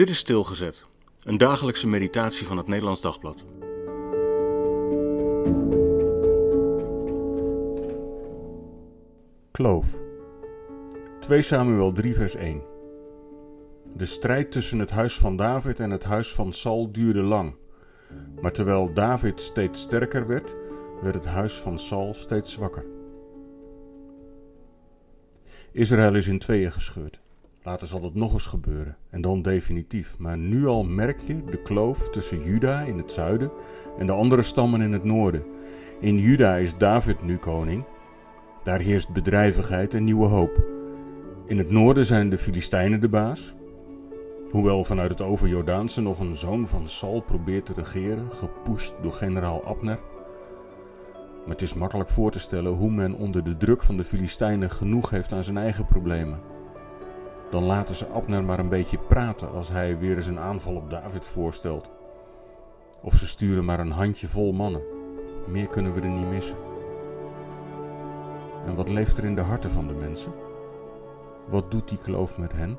Dit is Stilgezet, een dagelijkse meditatie van het Nederlands Dagblad. Kloof. 2 Samuel 3 vers 1 De strijd tussen het huis van David en het huis van Saul duurde lang. Maar terwijl David steeds sterker werd, werd het huis van Saul steeds zwakker. Israël is in tweeën gescheurd. Later zal dat nog eens gebeuren en dan definitief. Maar nu al merk je de kloof tussen Juda in het zuiden en de andere stammen in het noorden. In Juda is David nu koning. Daar heerst bedrijvigheid en nieuwe hoop. In het noorden zijn de Filistijnen de baas. Hoewel vanuit het overjordaanse nog een zoon van Saul probeert te regeren, gepusht door generaal Abner. Maar het is makkelijk voor te stellen hoe men onder de druk van de Filistijnen genoeg heeft aan zijn eigen problemen. Dan laten ze Abner maar een beetje praten als hij weer eens een aanval op David voorstelt. Of ze sturen maar een handje vol mannen. Meer kunnen we er niet missen. En wat leeft er in de harten van de mensen? Wat doet die kloof met hen?